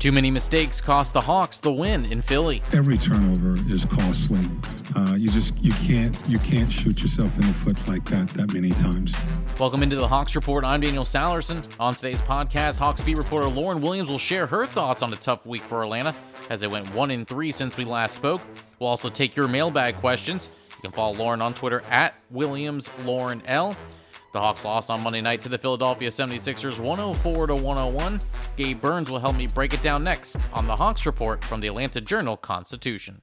Too many mistakes cost the Hawks the win in Philly. Every turnover is costly. Uh, you just you can't you can't shoot yourself in the foot like that that many times. Welcome into the Hawks Report. I'm Daniel Sallerson. On today's podcast, Hawks beat reporter Lauren Williams will share her thoughts on a tough week for Atlanta as they went one in three since we last spoke. We'll also take your mailbag questions. You can follow Lauren on Twitter at Williams Lauren L. The Hawks lost on Monday night to the Philadelphia 76ers 104 to 101. Gabe Burns will help me break it down next on the Hawks report from the Atlanta Journal Constitution.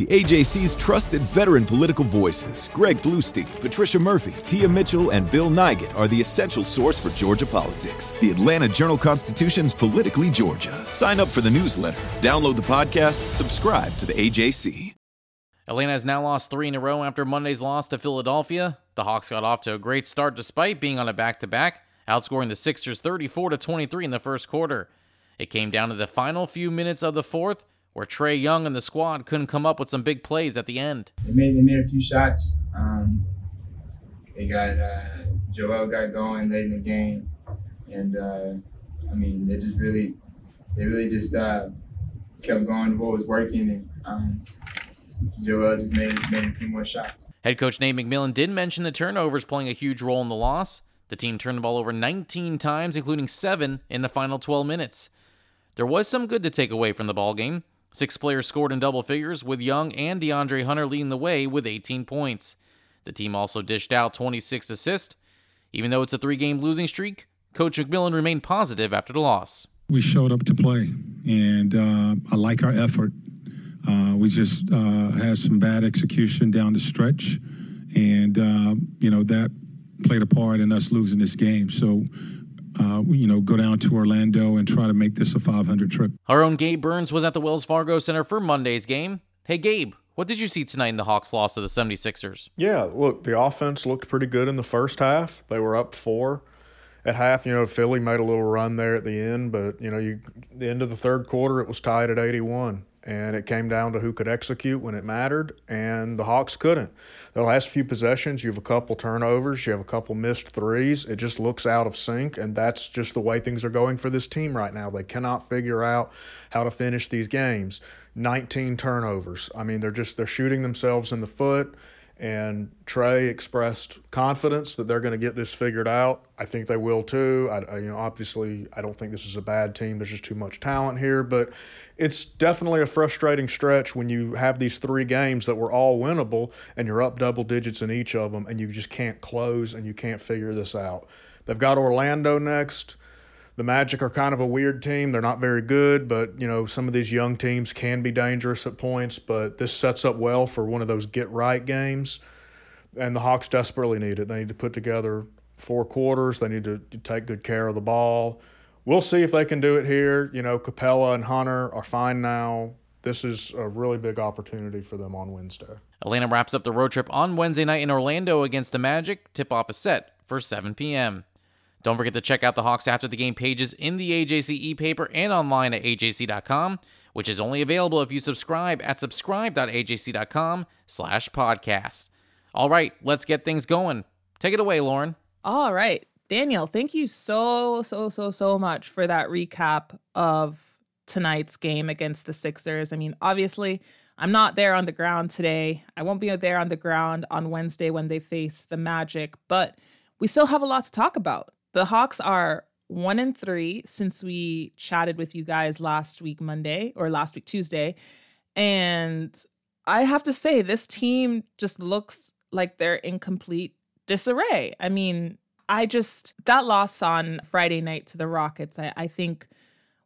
The AJC's trusted veteran political voices, Greg Bluestein, Patricia Murphy, Tia Mitchell, and Bill Nigut, are the essential source for Georgia politics. The Atlanta Journal Constitution's Politically Georgia. Sign up for the newsletter, download the podcast, subscribe to the AJC. Atlanta has now lost three in a row after Monday's loss to Philadelphia. The Hawks got off to a great start despite being on a back to back, outscoring the Sixers 34 to 23 in the first quarter. It came down to the final few minutes of the fourth where Trae Young and the squad couldn't come up with some big plays at the end. They made they made a few shots. Um, they got uh, Joel got going late in the game, and uh, I mean they just really they really just uh, kept going what was working, and um, Joel just made made a few more shots. Head coach Nate McMillan did mention the turnovers playing a huge role in the loss. The team turned the ball over 19 times, including seven in the final 12 minutes. There was some good to take away from the ball game. Six players scored in double figures, with Young and DeAndre Hunter leading the way with 18 points. The team also dished out 26 assists. Even though it's a three game losing streak, Coach McMillan remained positive after the loss. We showed up to play, and uh, I like our effort. Uh, we just uh, had some bad execution down the stretch, and, uh, you know, that played a part in us losing this game. So uh, you know, go down to Orlando and try to make this a 500 trip. Our own Gabe Burns was at the Wells Fargo Center for Monday's game. Hey, Gabe, what did you see tonight in the Hawks' loss to the 76ers? Yeah, look, the offense looked pretty good in the first half. They were up four at half. You know, Philly made a little run there at the end, but you know, you the end of the third quarter, it was tied at 81 and it came down to who could execute when it mattered, and the Hawks couldn't. The last few possessions, you have a couple turnovers, you have a couple missed threes. It just looks out of sync, and that's just the way things are going for this team right now. They cannot figure out how to finish these games. 19 turnovers. I mean, they're just they're shooting themselves in the foot and Trae expressed confidence that they're going to get this figured out. I think they will too. I, I, you know, obviously, I don't think this is a bad team. There's just too much talent here, but it's definitely a frustrating stretch when you have these three games that were all winnable and you're up double digits in each of them, and you just can't close and you can't figure this out. They've got Orlando next the Magic are kind of a weird team. They're not very good, but you know some of these young teams can be dangerous at points. But this sets up well for one of those get right games, and the Hawks desperately need it. They need to put together four quarters. They need to take good care of the ball. We'll see if they can do it here. You know, Capela and Hunter are fine now. This is a really big opportunity for them on Wednesday. Atlanta wraps up the road trip on Wednesday night in Orlando against the Magic. Tip off is set for 7 p.m. Don't forget to check out the Hawks after the game pages in the AJC e-paper and online at ajc.com, which is only available if you subscribe at subscribe.ajc.com slash podcast. All right, let's get things going. Take it away, Lauren. All right. Daniel, thank you so, so, so, so much for that recap of tonight's game against the Sixers. I mean, obviously, I'm not there on the ground today. I won't be there on the ground on Wednesday when they face the Magic, but we still have a lot to talk about. The Hawks are one and three since we chatted with you guys last week, Monday, or last week, Tuesday. And I have to say, this team just looks like they're in complete disarray. I mean, I just, that loss on Friday night to the Rockets, I, I think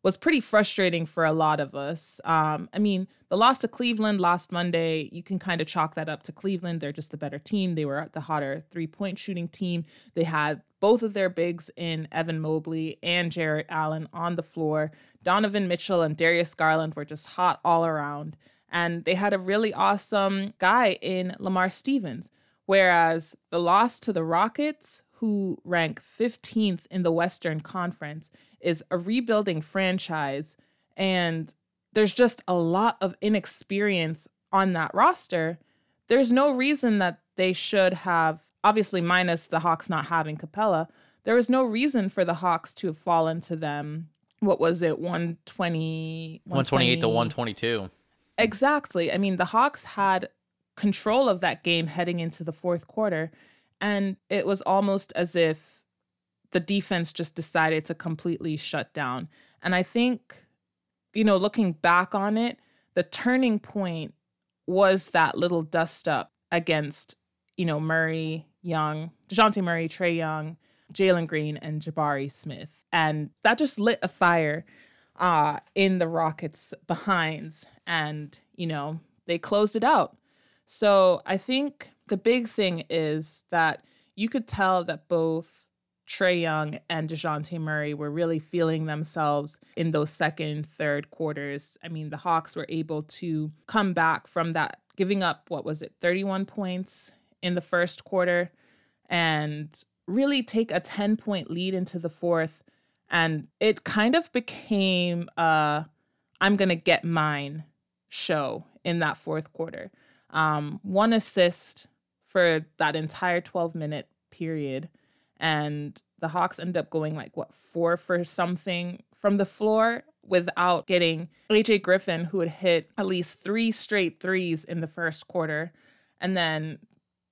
was pretty frustrating for a lot of us. Um, I mean, the loss to Cleveland last Monday, you can kind of chalk that up to Cleveland. They're just a better team. They were the hotter three point shooting team. They had both of their bigs in Evan Mobley and Jarrett Allen on the floor. Donovan Mitchell and Darius Garland were just hot all around. And they had a really awesome guy in Lamar Stevens. Whereas the loss to the Rockets, who rank 15th in the Western Conference, is a rebuilding franchise. And there's just a lot of inexperience on that roster. There's no reason that they should have, obviously, minus the Hawks not having Capela, there was no reason for the Hawks to have fallen to them. What was it, 120? 128 to 122. Exactly. I mean, the Hawks had control of that game heading into the fourth quarter. And it was almost as if the defense just decided to completely shut down. And I think, you know, looking back on it, the turning point was that little dust up against, you know, Murray, Young, DeJounte Murray, Trae Young, Jalen Green, and Jabari Smith. And that just lit a fire uh, in the Rockets' behinds. And, you know, they closed it out. So I think the big thing is that you could tell that both Trae Young and DeJounte Murray were really feeling themselves in those second, third quarters. I mean, the Hawks were able to come back from that, giving up, what was it, 31 points in the first quarter, and really take a 10 point lead into the fourth. And it kind of became a I'm going to get mine show in that fourth quarter. Um, one assist for that entire 12 minute period. And the Hawks end up going like, what, four for something from the floor without getting AJ Griffin, who had hit at least three straight threes in the first quarter. And then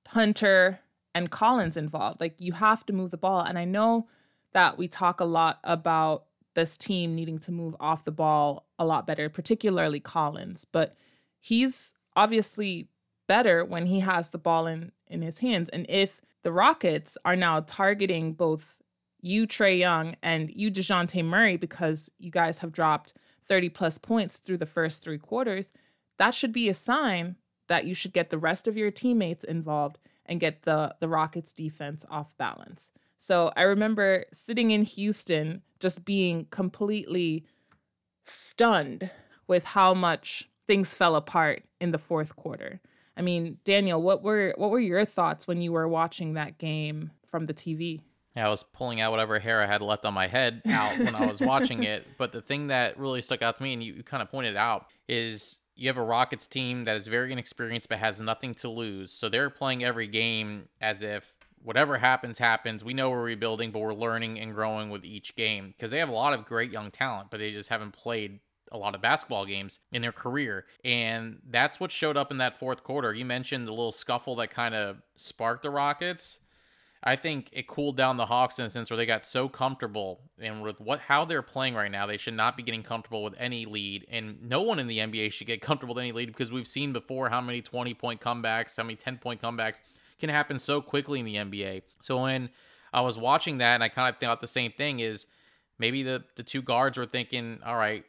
Hunter and Collins involved. Like, you have to move the ball. And I know that we talk a lot about this team needing to move off the ball a lot better, particularly Collins, but he's obviously better when he has the ball in in his hands. And if the Rockets are now targeting both you, Trae Young, and you, DeJounte Murray, because you guys have dropped 30 plus points through the first three quarters, that should be a sign that you should get the rest of your teammates involved and get the, the Rockets defense off balance. So I remember sitting in Houston just being completely stunned with how much things fell apart in the fourth quarter. I mean, Daniel, what were what were your thoughts when you were watching that game from the TV? Yeah, I was pulling out whatever hair I had left on my head out when I was watching it. But the thing that really stuck out to me, and you, you kind of pointed out, is you have a Rockets team that is very inexperienced but has nothing to lose. So they're playing every game as if whatever happens, happens. We know we're rebuilding, but we're learning and growing with each game because they have a lot of great young talent, but they just haven't played a lot of basketball games in their career. And that's what showed up in that fourth quarter. You mentioned the little scuffle that kind of sparked the Rockets. I think it cooled down the Hawks in a sense where they got so comfortable and with what how they're playing right now, they should not be getting comfortable with any lead. And no one in the NBA should get comfortable with any lead because we've seen before how many 20 point comebacks, how many 10 point comebacks can happen so quickly in the NBA. So when I was watching that and I kind of thought the same thing is maybe the the two guards were thinking, all right,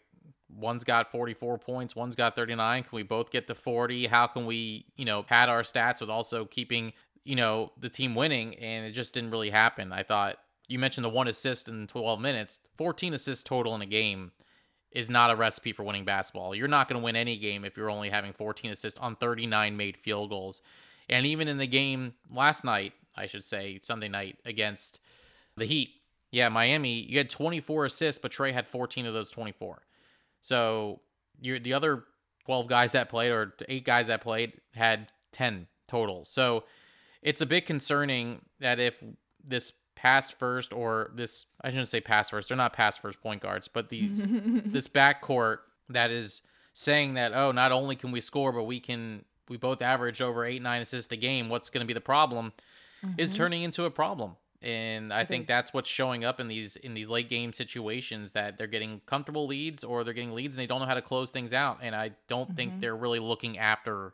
one's got 44 points, one's got 39. Can we both get to 40? How can we, you know, pad our stats with also keeping, you know, the team winning? And it just didn't really happen. I thought you mentioned the one assist in 12 minutes, 14 assists total in a game is not a recipe for winning basketball. You're not going to win any game if you're only having 14 assists on 39 made field goals. And even in the game last night, I should say, Sunday night against the Heat, yeah, Miami, you had 24 assists, but Trae had 14 of those 24. So you're the other 12 guys that played or eight guys that played had 10 total. So it's a bit concerning that if this past first or this I shouldn't say past first, they're not past first point guards, but these this backcourt that is saying that oh, not only can we score, but we can we both average over eight nine assists a game. What's going to be the problem? Mm-hmm. Is turning into a problem and I think that's what's showing up in these in these late game situations that they're getting comfortable leads or they're getting leads and they don't know how to close things out. And I don't mm-hmm. think they're really looking after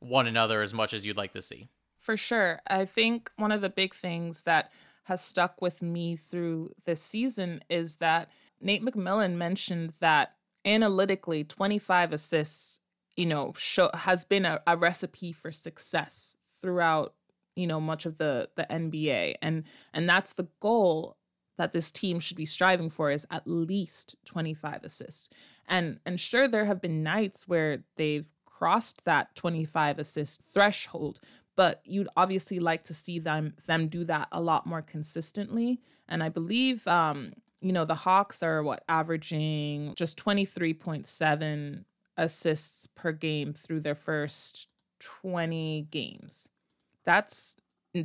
one another as much as you'd like to see. For sure. I think one of the big things that has stuck with me through this season is that Nate McMillan mentioned that analytically 25 assists, you know, show, has been a, a recipe for success throughout, you know, much of the the NBA. And and that's the goal that this team should be striving for is at least 25 assists. And and sure there have been nights where they've crossed that 25 assist threshold, but you'd obviously like to see them them do that a lot more consistently. And I believe um, you know, the Hawks are what averaging just 23.7 assists per game through their first 20 games. That's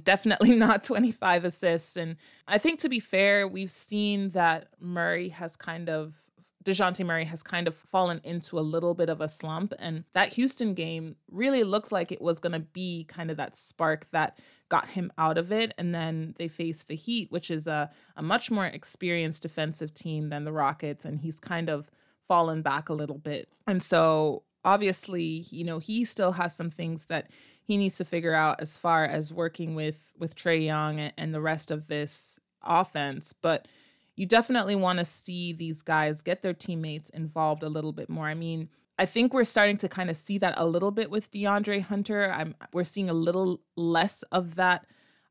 definitely not 25 assists. And I think to be fair, we've seen that Murray has kind of DeJounte Murray has kind of fallen into a little bit of a slump. And that Houston game really looked like it was going to be kind of that spark that got him out of it. And then they faced the Heat, which is a, a much more experienced defensive team than the Rockets. And he's kind of fallen back a little bit. And so obviously, you know, he still has some things that he needs to figure out as far as working with with Trae Young and, and the rest of this offense. But you definitely want to see these guys get their teammates involved a little bit more. I mean, I think we're starting to kind of see that a little bit with DeAndre Hunter. I'm we're seeing a little less of that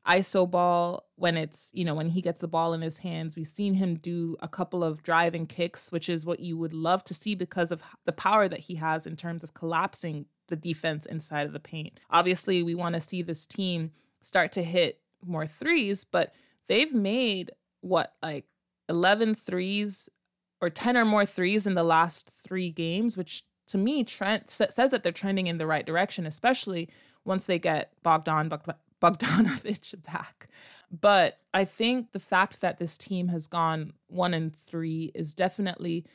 ISO ball when it's, you know, when he gets the ball in his hands. We've seen him do a couple of driving kicks, which is what you would love to see because of the power that he has in terms of collapsing the defense inside of the paint. Obviously, we want to see this team start to hit more threes, but they've made what like 11 threes or 10 or more threes in the last 3 games, which to me Trent says that they're trending in the right direction, especially once they get Bogdan Bogdanovic back. But I think the fact that this team has gone 1 and 3 is definitely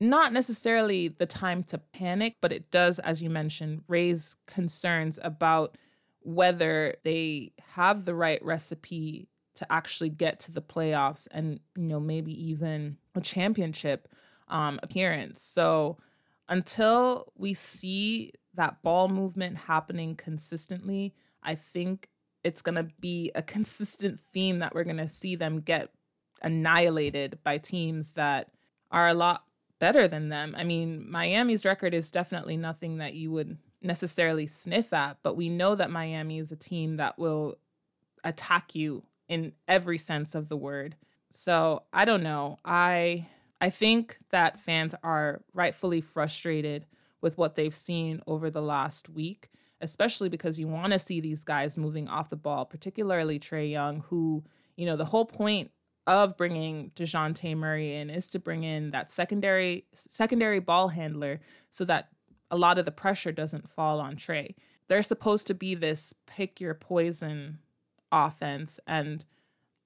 not necessarily the time to panic, but it does, as you mentioned, raise concerns about whether they have the right recipe to actually get to the playoffs and, you know, maybe even a championship um, appearance. So until we see that ball movement happening consistently, I think it's going to be a consistent theme that we're going to see them get annihilated by teams that are a lot better than them. I mean, Miami's record is definitely nothing that you would necessarily sniff at, but we know that Miami is a team that will attack you in every sense of the word. So, I don't know. I I think that fans are rightfully frustrated with what they've seen over the last week, especially because you want to see these guys moving off the ball, particularly Trae Young, who, you know, the whole point of bringing DeJounte Murray in is to bring in that secondary secondary ball handler so that a lot of the pressure doesn't fall on Trae. They're supposed to be this pick your poison offense and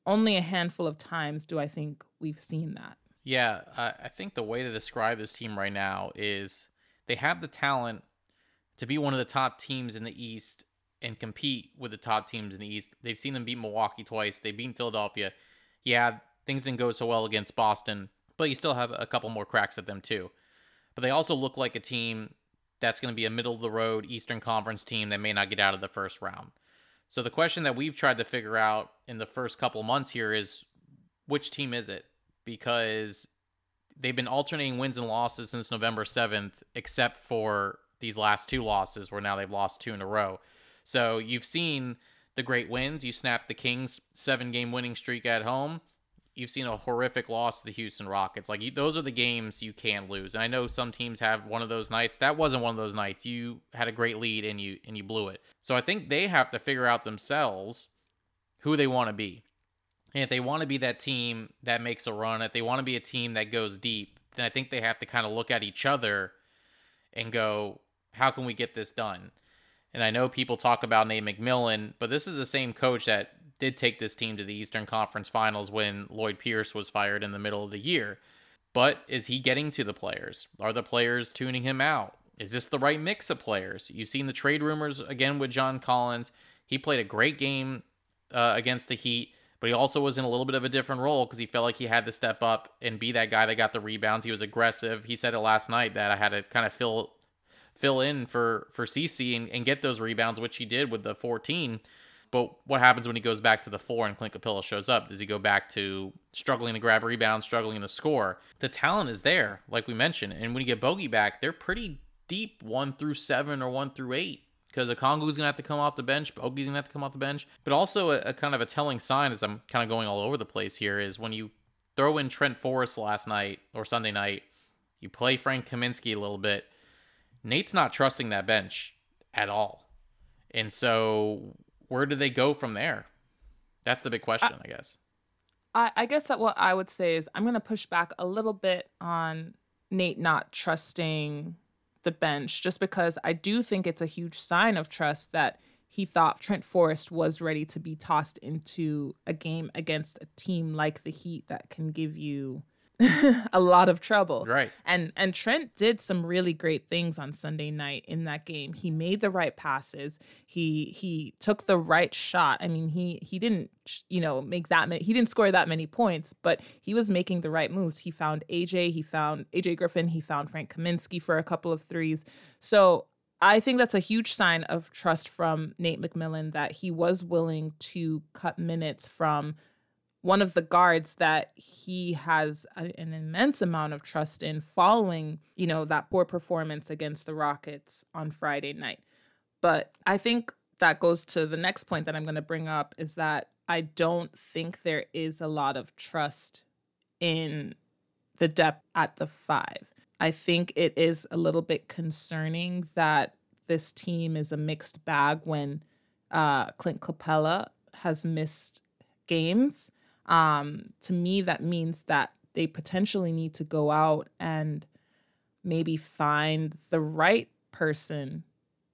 only a handful of times do I think we've seen that. Yeah, I think the way to describe this team right now is they have the talent to be one of the top teams in the East and compete with the top teams in the East. They've seen them beat Milwaukee twice. They've beaten Philadelphia yeah, things didn't go so well against Boston, but you still have a couple more cracks at them too. But they also look like a team that's going to be a middle of the road Eastern Conference team that may not get out of the first round. So the question that we've tried to figure out in the first couple months here is which team is it? Because they've been alternating wins and losses since November 7th, except for these last two losses where now they've lost two in a row. So you've seen the great wins. You snapped the Kings' seven game winning streak at home. You've seen a horrific loss to the Houston Rockets. Like, you, those are the games you can't lose. And I know some teams have one of those nights. That wasn't one of those nights. You had a great lead and you and you blew it. So I think they have to figure out themselves who they want to be. And if they want to be that team that makes a run, if they want to be a team that goes deep, then I think they have to kind of look at each other and go, how can we get this done? And I know people talk about Nate McMillan, but this is the same coach that did take this team to the Eastern Conference Finals when Lloyd Pierce was fired in the middle of the year. But is he getting to the players? Are the players tuning him out? Is this the right mix of players? You've seen the trade rumors again with John Collins. He played a great game uh, against the Heat, but he also was in a little bit of a different role because he felt like he had to step up and be that guy that got the rebounds. He was aggressive. He said it last night that I had to kind of fill fill in for for CC and, and get those rebounds, which he did with the 14. But what happens when he goes back to the four and Clint Capela shows up? Does he go back to struggling to grab rebounds, struggling to score? The talent is there, like we mentioned. And when you get Bogey back, they're pretty deep one through seven or one through eight because Okongwu's gonna have to come off the bench, Bogey's gonna have to come off the bench. But also a, a, kind of a telling sign, as I'm kind of going all over the place here, is when you throw in Trent Forrest last night or Sunday night, you play Frank Kaminsky a little bit. Nate's not trusting that bench at all, and so where do they go from there? That's the big question, I, I guess. I, I guess that what I would say is I'm gonna push back a little bit on Nate not trusting the bench just because I do think it's a huge sign of trust that he thought Trent Forrest was ready to be tossed into a game against a team like the Heat that can give you a lot of trouble. Right. And and Trent did some really great things on Sunday night in that game. He made the right passes. He he took the right shot. I mean, he he didn't you know make that many, he didn't score that many points, but he was making the right moves. He found AJ, he found AJ Griffin, he found Frank Kaminsky for a couple of threes. So I think that's a huge sign of trust from Nate McMillan that he was willing to cut minutes from one of the guards that he has a, an immense amount of trust in following, you know, that poor performance against the Rockets on Friday night. But I think that goes to the next point that I'm going to bring up is that I don't think there is a lot of trust in the depth at the five. I think it is a little bit concerning that this team is a mixed bag when uh, Clint Capela has missed games um, to me, that means that they potentially need to go out and maybe find the right person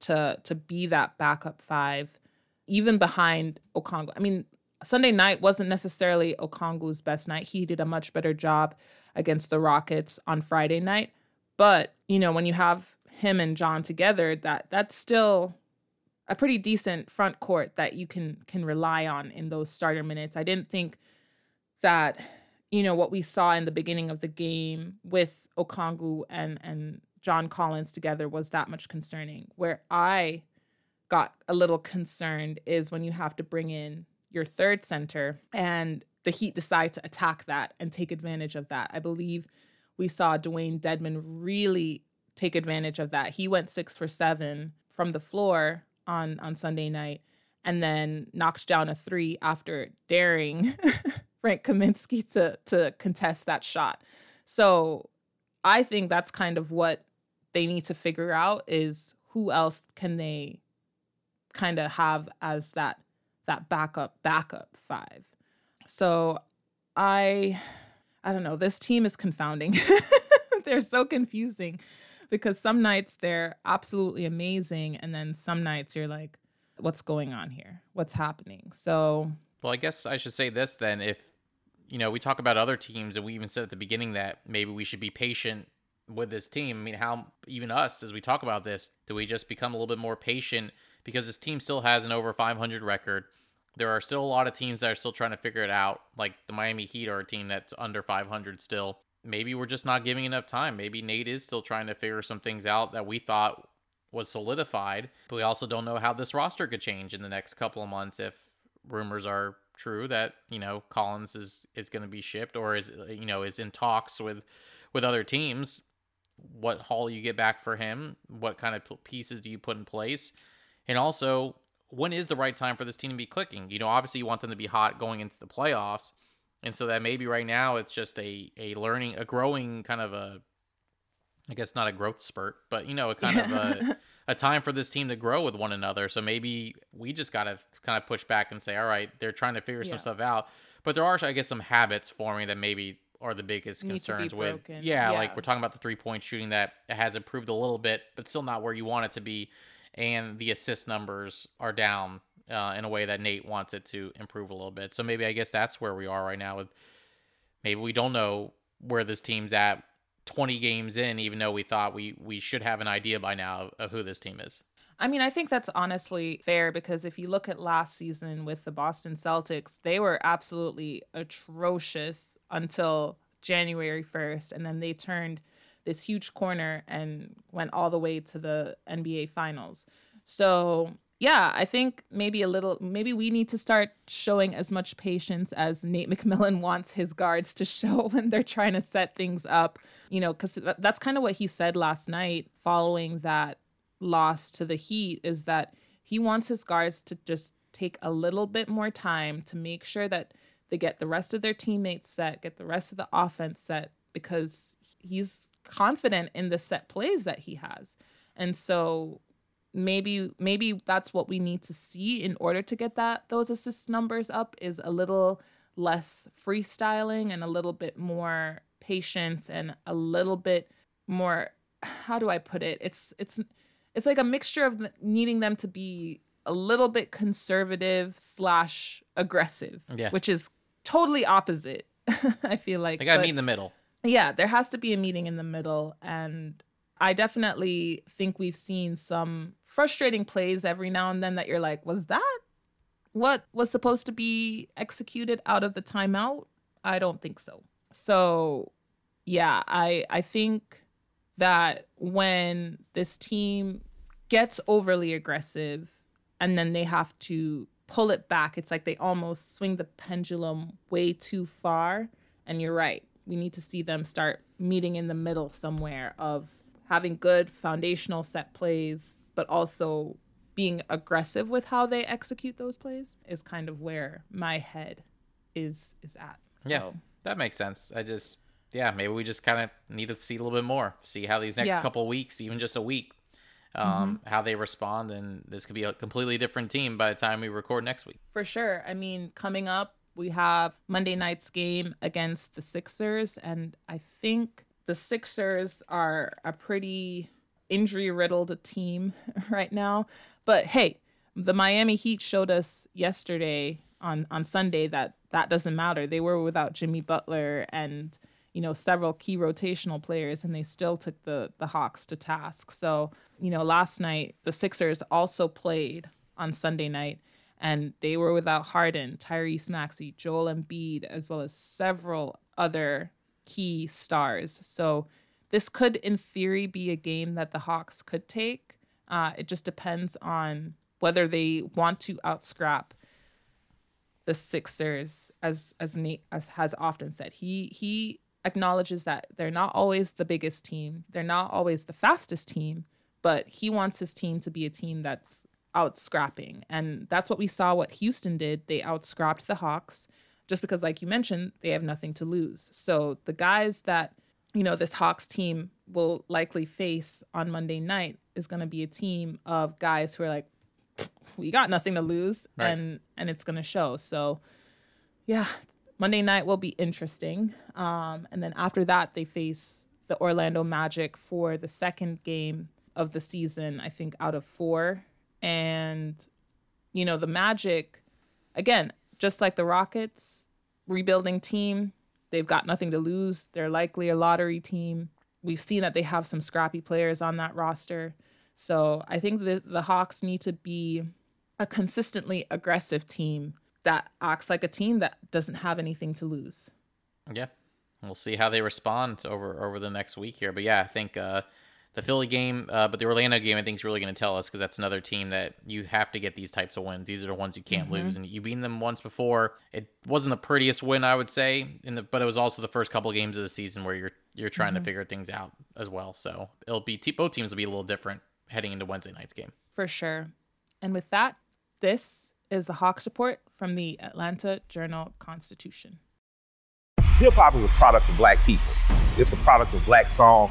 to to be that backup five, even behind Okongwu. I mean, Sunday night wasn't necessarily Okongwu's best night. He did a much better job against the Rockets on Friday night. But, you know, when you have him and John together, that that's still a pretty decent front court that you can can rely on in those starter minutes. I didn't think that you know what we saw in the beginning of the game with Okongwu and and John Collins together was that much concerning. Where I got a little concerned is when you have to bring in your third center and the Heat decide to attack that and take advantage of that. I believe we saw Dewayne Dedmon really take advantage of that. He went six for seven from the floor on on Sunday night and then knocked down a three after daring Frank Kaminsky to to contest that shot. So I think that's kind of what they need to figure out is who else can they kind of have as that that backup backup five. So I I don't know, this team is confounding. they're so confusing because some nights they're absolutely amazing and then some nights you're like what's going on here? What's happening? So well, I guess I should say this then if you know, we talk about other teams, and we even said at the beginning that maybe we should be patient with this team. I mean, how even us, as we talk about this, do we just become a little bit more patient because this team still has an over 500 record? There are still a lot of teams that are still trying to figure it out. Like the Miami Heat are a team that's under 500 still. Maybe we're just not giving enough time. Maybe Nate is still trying to figure some things out that we thought was solidified. But we also don't know how this roster could change in the next couple of months if rumors are true that you know Collins is is going to be shipped or is uh, you know is in talks with with other teams. What haul you get back for him? What kind of pieces do you put in place? And also, when is the right time for this team to be clicking? You know, obviously you want them to be hot going into the playoffs, and so that maybe right now it's just a a learning, a growing kind of a, I guess not a growth spurt, but you know, a kind of a a time for this team to grow with one another. So maybe we just got to kind of push back and say, all right, they're trying to figure yeah. some stuff out. But there are, I guess, some habits forming that maybe are the biggest concerns with. Yeah, yeah, like we're talking about the three point shooting that has improved a little bit, but still not where you want it to be. And the assist numbers are down uh, in a way that Nate wants it to improve a little bit. So maybe I guess that's where we are right now. With maybe we don't know where this team's at 20 games in, even though we thought we we should have an idea by now of who this team is. I mean, I think that's honestly fair because if you look at last season with the Boston Celtics, they were absolutely atrocious until January 1st. And then they turned this huge corner and went all the way to the NBA Finals. So yeah, I think maybe a little, maybe we need to start showing as much patience as Nate McMillan wants his guards to show when they're trying to set things up, you know, because that's kind of what he said last night following that loss to the Heat is that he wants his guards to just take a little bit more time to make sure that they get the rest of their teammates set, get the rest of the offense set, because he's confident in the set plays that he has. And so maybe maybe that's what we need to see in order to get that those assist numbers up is a little less freestyling and a little bit more patience and a little bit more how do I put it? It's it's it's like a mixture of needing them to be a little bit conservative slash aggressive, yeah. which is totally opposite. I feel like they gotta meet in the middle. Yeah, there has to be a meeting in the middle, and I definitely think we've seen some frustrating plays every now and then that you're like, was that what was supposed to be executed out of the timeout? I don't think so. So, yeah, I I think that when this team gets overly aggressive and then they have to pull it back, it's like they almost swing the pendulum way too far. And you're right. We need to see them start meeting in the middle somewhere of having good foundational set plays, but also being aggressive with how they execute those plays is kind of where my head is is at. So. Yeah, that makes sense. I just yeah, maybe we just kind of need to see a little bit more, see how these next Yeah. couple weeks, even just a week, um, how they respond, and this could be a completely different team by the time we record next week. For sure. I mean, coming up, we have Monday night's game against the Sixers, and I think the Sixers are a pretty injury riddled team right now. But hey, the Miami Heat showed us yesterday on on Sunday that that doesn't matter. They were without Jimmy Butler and you know several key rotational players and they still took the the Hawks to task. So, you know, last night the Sixers also played on Sunday night and they were without Harden, Tyrese Maxey, Joel Embiid as well as several other key stars. So, this could in theory be a game that the Hawks could take. Uh, it just depends on whether they want to outscrap the Sixers, as as Nate as has often said. He he acknowledges that they're not always the biggest team, they're not always the fastest team, but he wants his team to be a team that's out scrapping, and that's what we saw. What Houston did, they outscrapped the Hawks, just because, like you mentioned, they have nothing to lose. So the guys that you know this Hawks team will likely face on Monday night is going to be a team of guys who are like we got nothing to lose Right. and and it's going to show so yeah monday night will be interesting um and then after that they face the orlando magic for the second game of the season i think out of four and you know the magic again just like the rockets rebuilding team they've got nothing to lose they're likely a lottery team we've seen that they have some scrappy players on that roster so I think the the Hawks need to be a consistently aggressive team that acts like a team that doesn't have anything to lose. Yeah, we'll see how they respond over over the next week here. But yeah, I think uh, the Philly game, uh, but the Orlando game, I think is really going to tell us because that's another team that you have to get these types of wins. These are the ones you can't Mhm. lose, and you've beaten them once before. It wasn't the prettiest win, I would say, in the, but it was also the first couple of games of the season where you're you're trying Mhm. to figure things out as well. So it'll be te- both teams will be a little different heading into Wednesday night's game. For sure. And with that, this is the Hawks report from the Atlanta Journal Constitution. Hip hop is a product of black people. It's a product of black song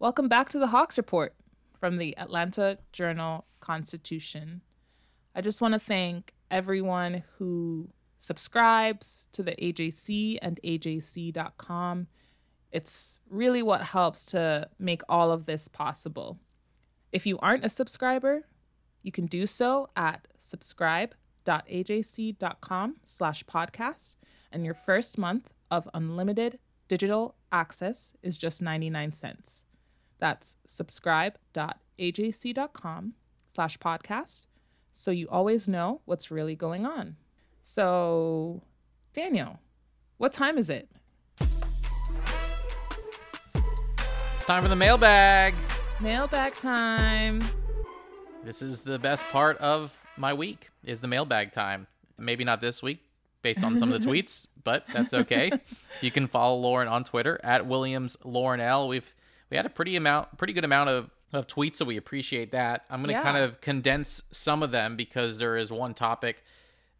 Welcome back to the Hawks Report from the Atlanta Journal Constitution. I just want to thank everyone who subscribes to the AJC and AJC.com. It's really what helps to make all of this possible. If you aren't a subscriber, you can do so at subscribe.ajc.com slash podcast, and your first month of unlimited digital access is just 99 cents. That's subscribe.ajc.com slash podcast so you always know what's really going on. So, Daniel, what time is it? It's time for the mailbag. Mailbag time. This is the best part of my week is the mailbag time. Maybe not this week based on some of the tweets, but that's okay. You can follow Lauren on Twitter at Williams Lauren L. We've we had a pretty amount pretty good amount of of tweets, so we appreciate that. I'm going to Yeah. kind of condense some of them because there is one topic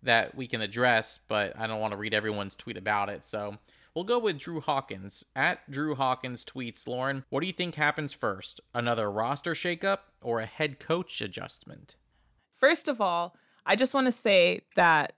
that we can address, but I don't want to read everyone's tweet about it. So we'll go with Drew Hawkins. At Drew Hawkins tweets, Lauren, what do you think happens first? Another roster shakeup or a head coach adjustment? First of all, I just want to say that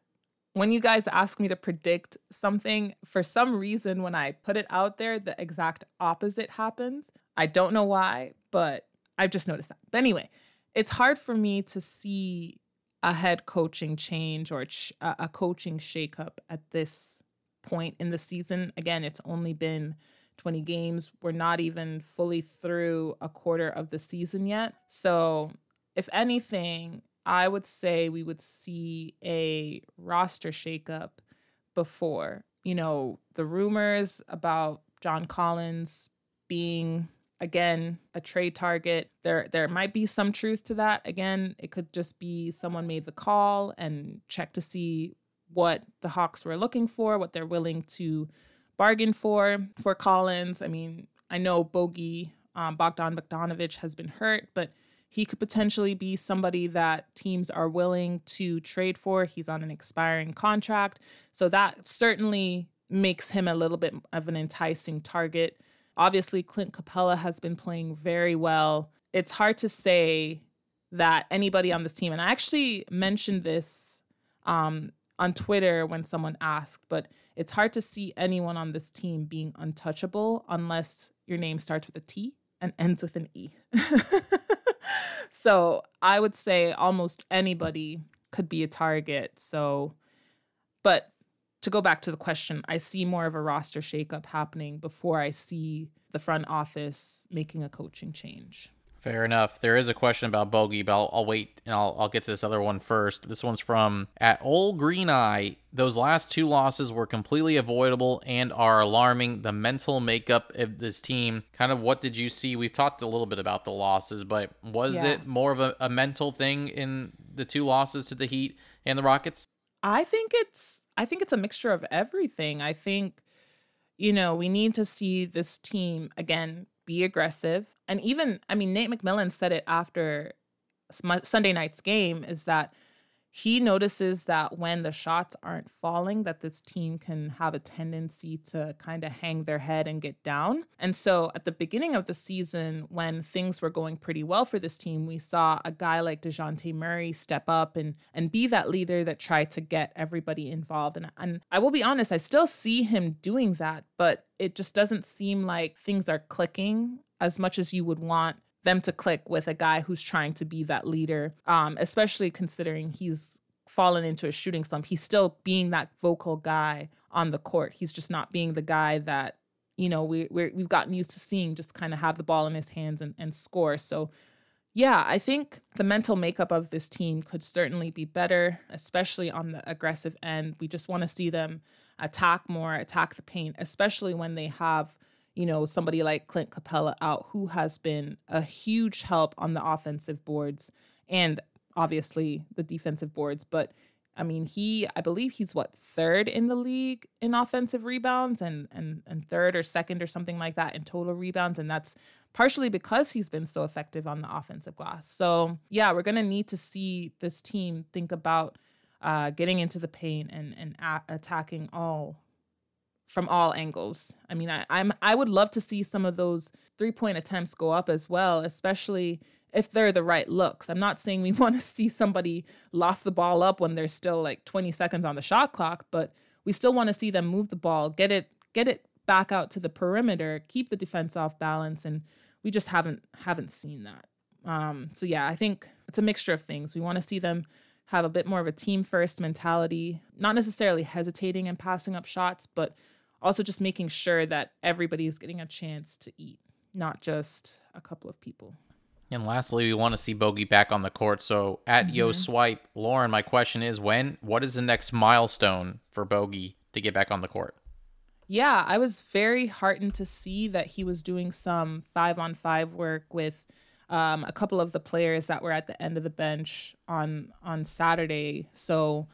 when you guys ask me to predict something, for some reason, when I put it out there, the exact opposite happens. I don't know why, but I've just noticed that. But anyway, it's hard for me to see a head coaching change or a coaching shakeup at this point in the season. Again, it's only been 20 games. We're not even fully through a quarter of the season yet. So, if anything, I would say we would see a roster shakeup before. You know, the rumors about John Collins being again a trade target there there might be some truth to that again it could just be someone made the call and checked to see what the hawks were looking for what they're willing to bargain for for collins i mean i know bogey um, bogdan bogdanovic has been hurt but he could potentially be somebody that teams are willing to trade for he's on an expiring contract so that certainly makes him a little bit of an enticing target Obviously, Clint Capela has been playing very well. It's hard to say that anybody on this team, and I actually mentioned this um, on Twitter when someone asked, but it's hard to see anyone on this team being untouchable unless your name starts with a T and ends with an E. so I would say almost anybody could be a target. So, but to go back to the question, I see more of a roster shakeup happening before I see the front office making a coaching change. Fair enough. There is a question about Bogey, but I'll, I'll wait and I'll, I'll get to this other one first. This one's from at Old Green Eye. Those last two losses were completely avoidable and are alarming. The mental makeup of this team. Kind of what did you see? We've talked a little bit about the losses, but was Yeah. it more of a, a mental thing in the two losses to the Heat and the Rockets? I think it's I think it's a mixture of everything. I think you know, we need to see this team again be aggressive. And even I mean Nate McMillan said it after Sunday night's game is that he notices that when the shots aren't falling that this team can have a tendency to kind of hang their head and get down. And so at the beginning of the season when things were going pretty well for this team, we saw a guy like DeJounte Murray step up and and be that leader that tried to get everybody involved. And and I will be honest, I still see him doing that, but it just doesn't seem like things are clicking as much as you would want them to click with a guy who's trying to be that leader, um, especially considering he's fallen into a shooting slump. He's still being that vocal guy on the court. He's just not being the guy that you know we we're, we've gotten used to seeing just kind of have the ball in his hands and, and score. So yeah, I think the mental makeup of this team could certainly be better, especially on the aggressive end. We just want to see them attack more, attack the paint, especially when they have you know, somebody like Clint Capela out, who has been a huge help on the offensive boards and obviously the defensive boards. But I mean, he, I believe he's what third in the league in offensive rebounds and and and third or second or something like that in total rebounds, and that's partially because he's been so effective on the offensive glass. So yeah, we're gonna need to see this team think about uh, getting into the paint and and a- attacking all from all angles. I mean, I, I'm I would love to see some of those three point attempts go up as well, especially if they're the right looks. I'm not saying we want to see somebody loft the ball up when there's still like 20 seconds on the shot clock, but we still want to see them move the ball, get it get it back out to the perimeter, keep the defense off balance, and we just haven't haven't seen that. Um, so yeah, I think it's a mixture of things. We want to see them have a bit more of a team first mentality, not necessarily hesitating and passing up shots, but also just making sure that everybody is getting a chance to eat, not just a couple of people. And lastly, we want to see Bogey back on the court. So at Mm-hmm. Yo Swipe, Lauren, my question is when? What is the next milestone for Bogey to get back on the court? Yeah, I was very heartened to see that he was doing some five on five work with um, a couple of the players that were at the end of the bench on on Saturday. So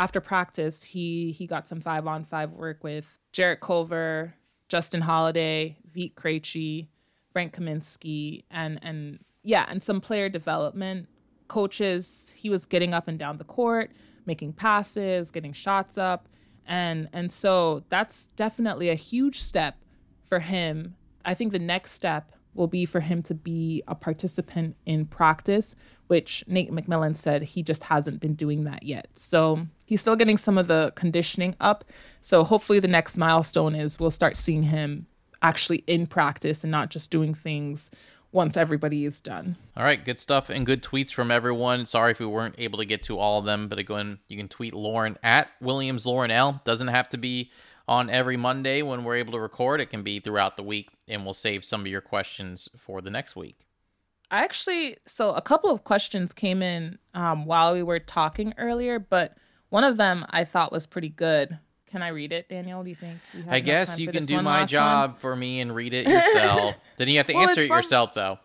after practice, he he got some five on five work with Jarrett Culver, Justin Holiday, Vit Krejci, Frank Kaminsky, and and yeah, and some player development coaches. He was getting up and down the court, making passes, getting shots up, and and so that's definitely a huge step for him. I think the next step will be for him to be a participant in practice, which Nate McMillan said he just hasn't been doing that yet. So he's still getting some of the conditioning up. So hopefully the next milestone is we'll start seeing him actually in practice and not just doing things once everybody is done. All right, good stuff and good tweets from everyone. Sorry if we weren't able to get to all of them, but again, you can tweet Lauren at Williams Lauren L. Doesn't have to be on every Monday when we're able to record. It can be throughout the week, and we'll save some of your questions for the next week. I actually, so a couple of questions came in um, while we were talking earlier, but one of them I thought was pretty good. Can I read it, Daniel? Do you think? have I guess you can do my job for me and read it yourself. then you have to Well, answer it from- yourself, though.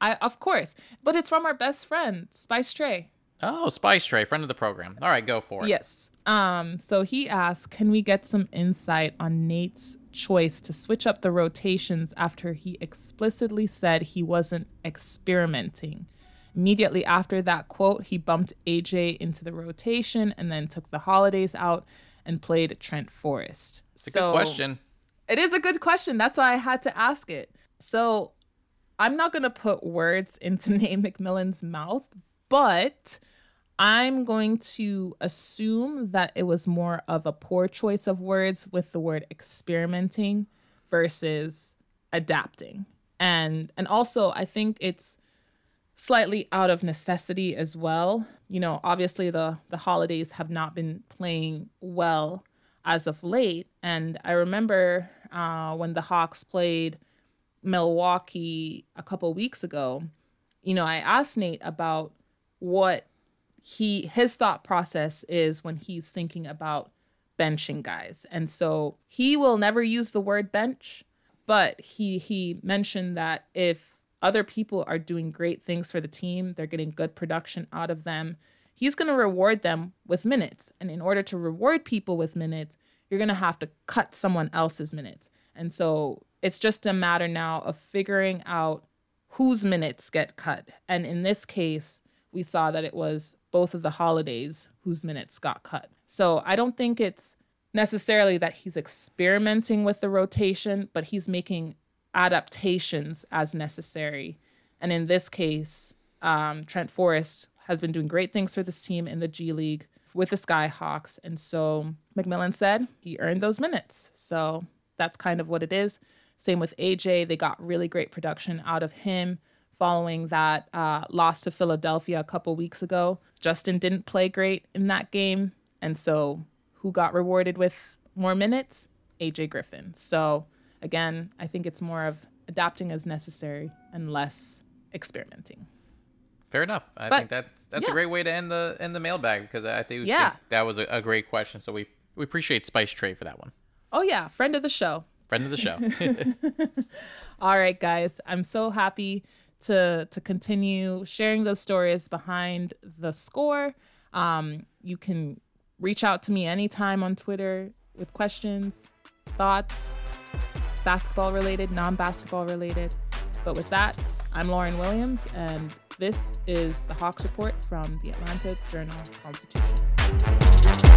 I of course, but it's from our best friend Spice Trey. Oh, Spice Tray, friend of the program. All right, go for it. Yes. Um. So he asked, "Can we get some insight on Nate's choice to switch up the rotations after he explicitly said he wasn't experimenting?" Immediately after that quote, he bumped AJ into the rotation and then took the holidays out and played Trent Forrest. It's a good question. It is a good question. That's why I had to ask it. So I'm not going to put words into Nate McMillan's mouth, but I'm going to assume that it was more of a poor choice of words with the word experimenting versus adapting. And and also I think it's slightly out of necessity as well. You know, obviously the the holidays have not been playing well as of late, and I remember uh, when the Hawks played Milwaukee a couple weeks ago. You know, I asked Nate about what he his thought process is when he's thinking about benching guys, and so he will never use the word bench, but he he mentioned that if other people are doing great things for the team, they're getting good production out of them. He's going to reward them with minutes. And in order to reward people with minutes, you're going to have to cut someone else's minutes. And so it's just a matter now of figuring out whose minutes get cut. And in this case, we saw that it was both of the holidays whose minutes got cut. So I don't think it's necessarily that he's experimenting with the rotation, but he's making adaptations as necessary. And in this case, um, Trent Forrest has been doing great things for this team in the G League with the Skyhawks. And so McMillan said he earned those minutes. So that's kind of what it is. Same with AJ. They got really great production out of him following that uh, loss to Philadelphia a couple weeks ago. Justin didn't play great in that game. And so who got rewarded with more minutes? AJ Griffin. So again, I think it's more of adapting as necessary and less experimenting. Fair enough. I But- think that that's yeah. a great way to end the end the mailbag because I think, Yeah. think that was a, a great question. So we we appreciate Spice Tray for that one. Oh yeah, friend of the show. Friend of the show. All right, guys. I'm so happy to to continue sharing those stories behind the score. Um, you can reach out to me anytime on Twitter with questions, thoughts, basketball related, non-basketball related. But with that, I'm Lauren Williams, and this is the Hawks Report from the Atlanta Journal Constitution.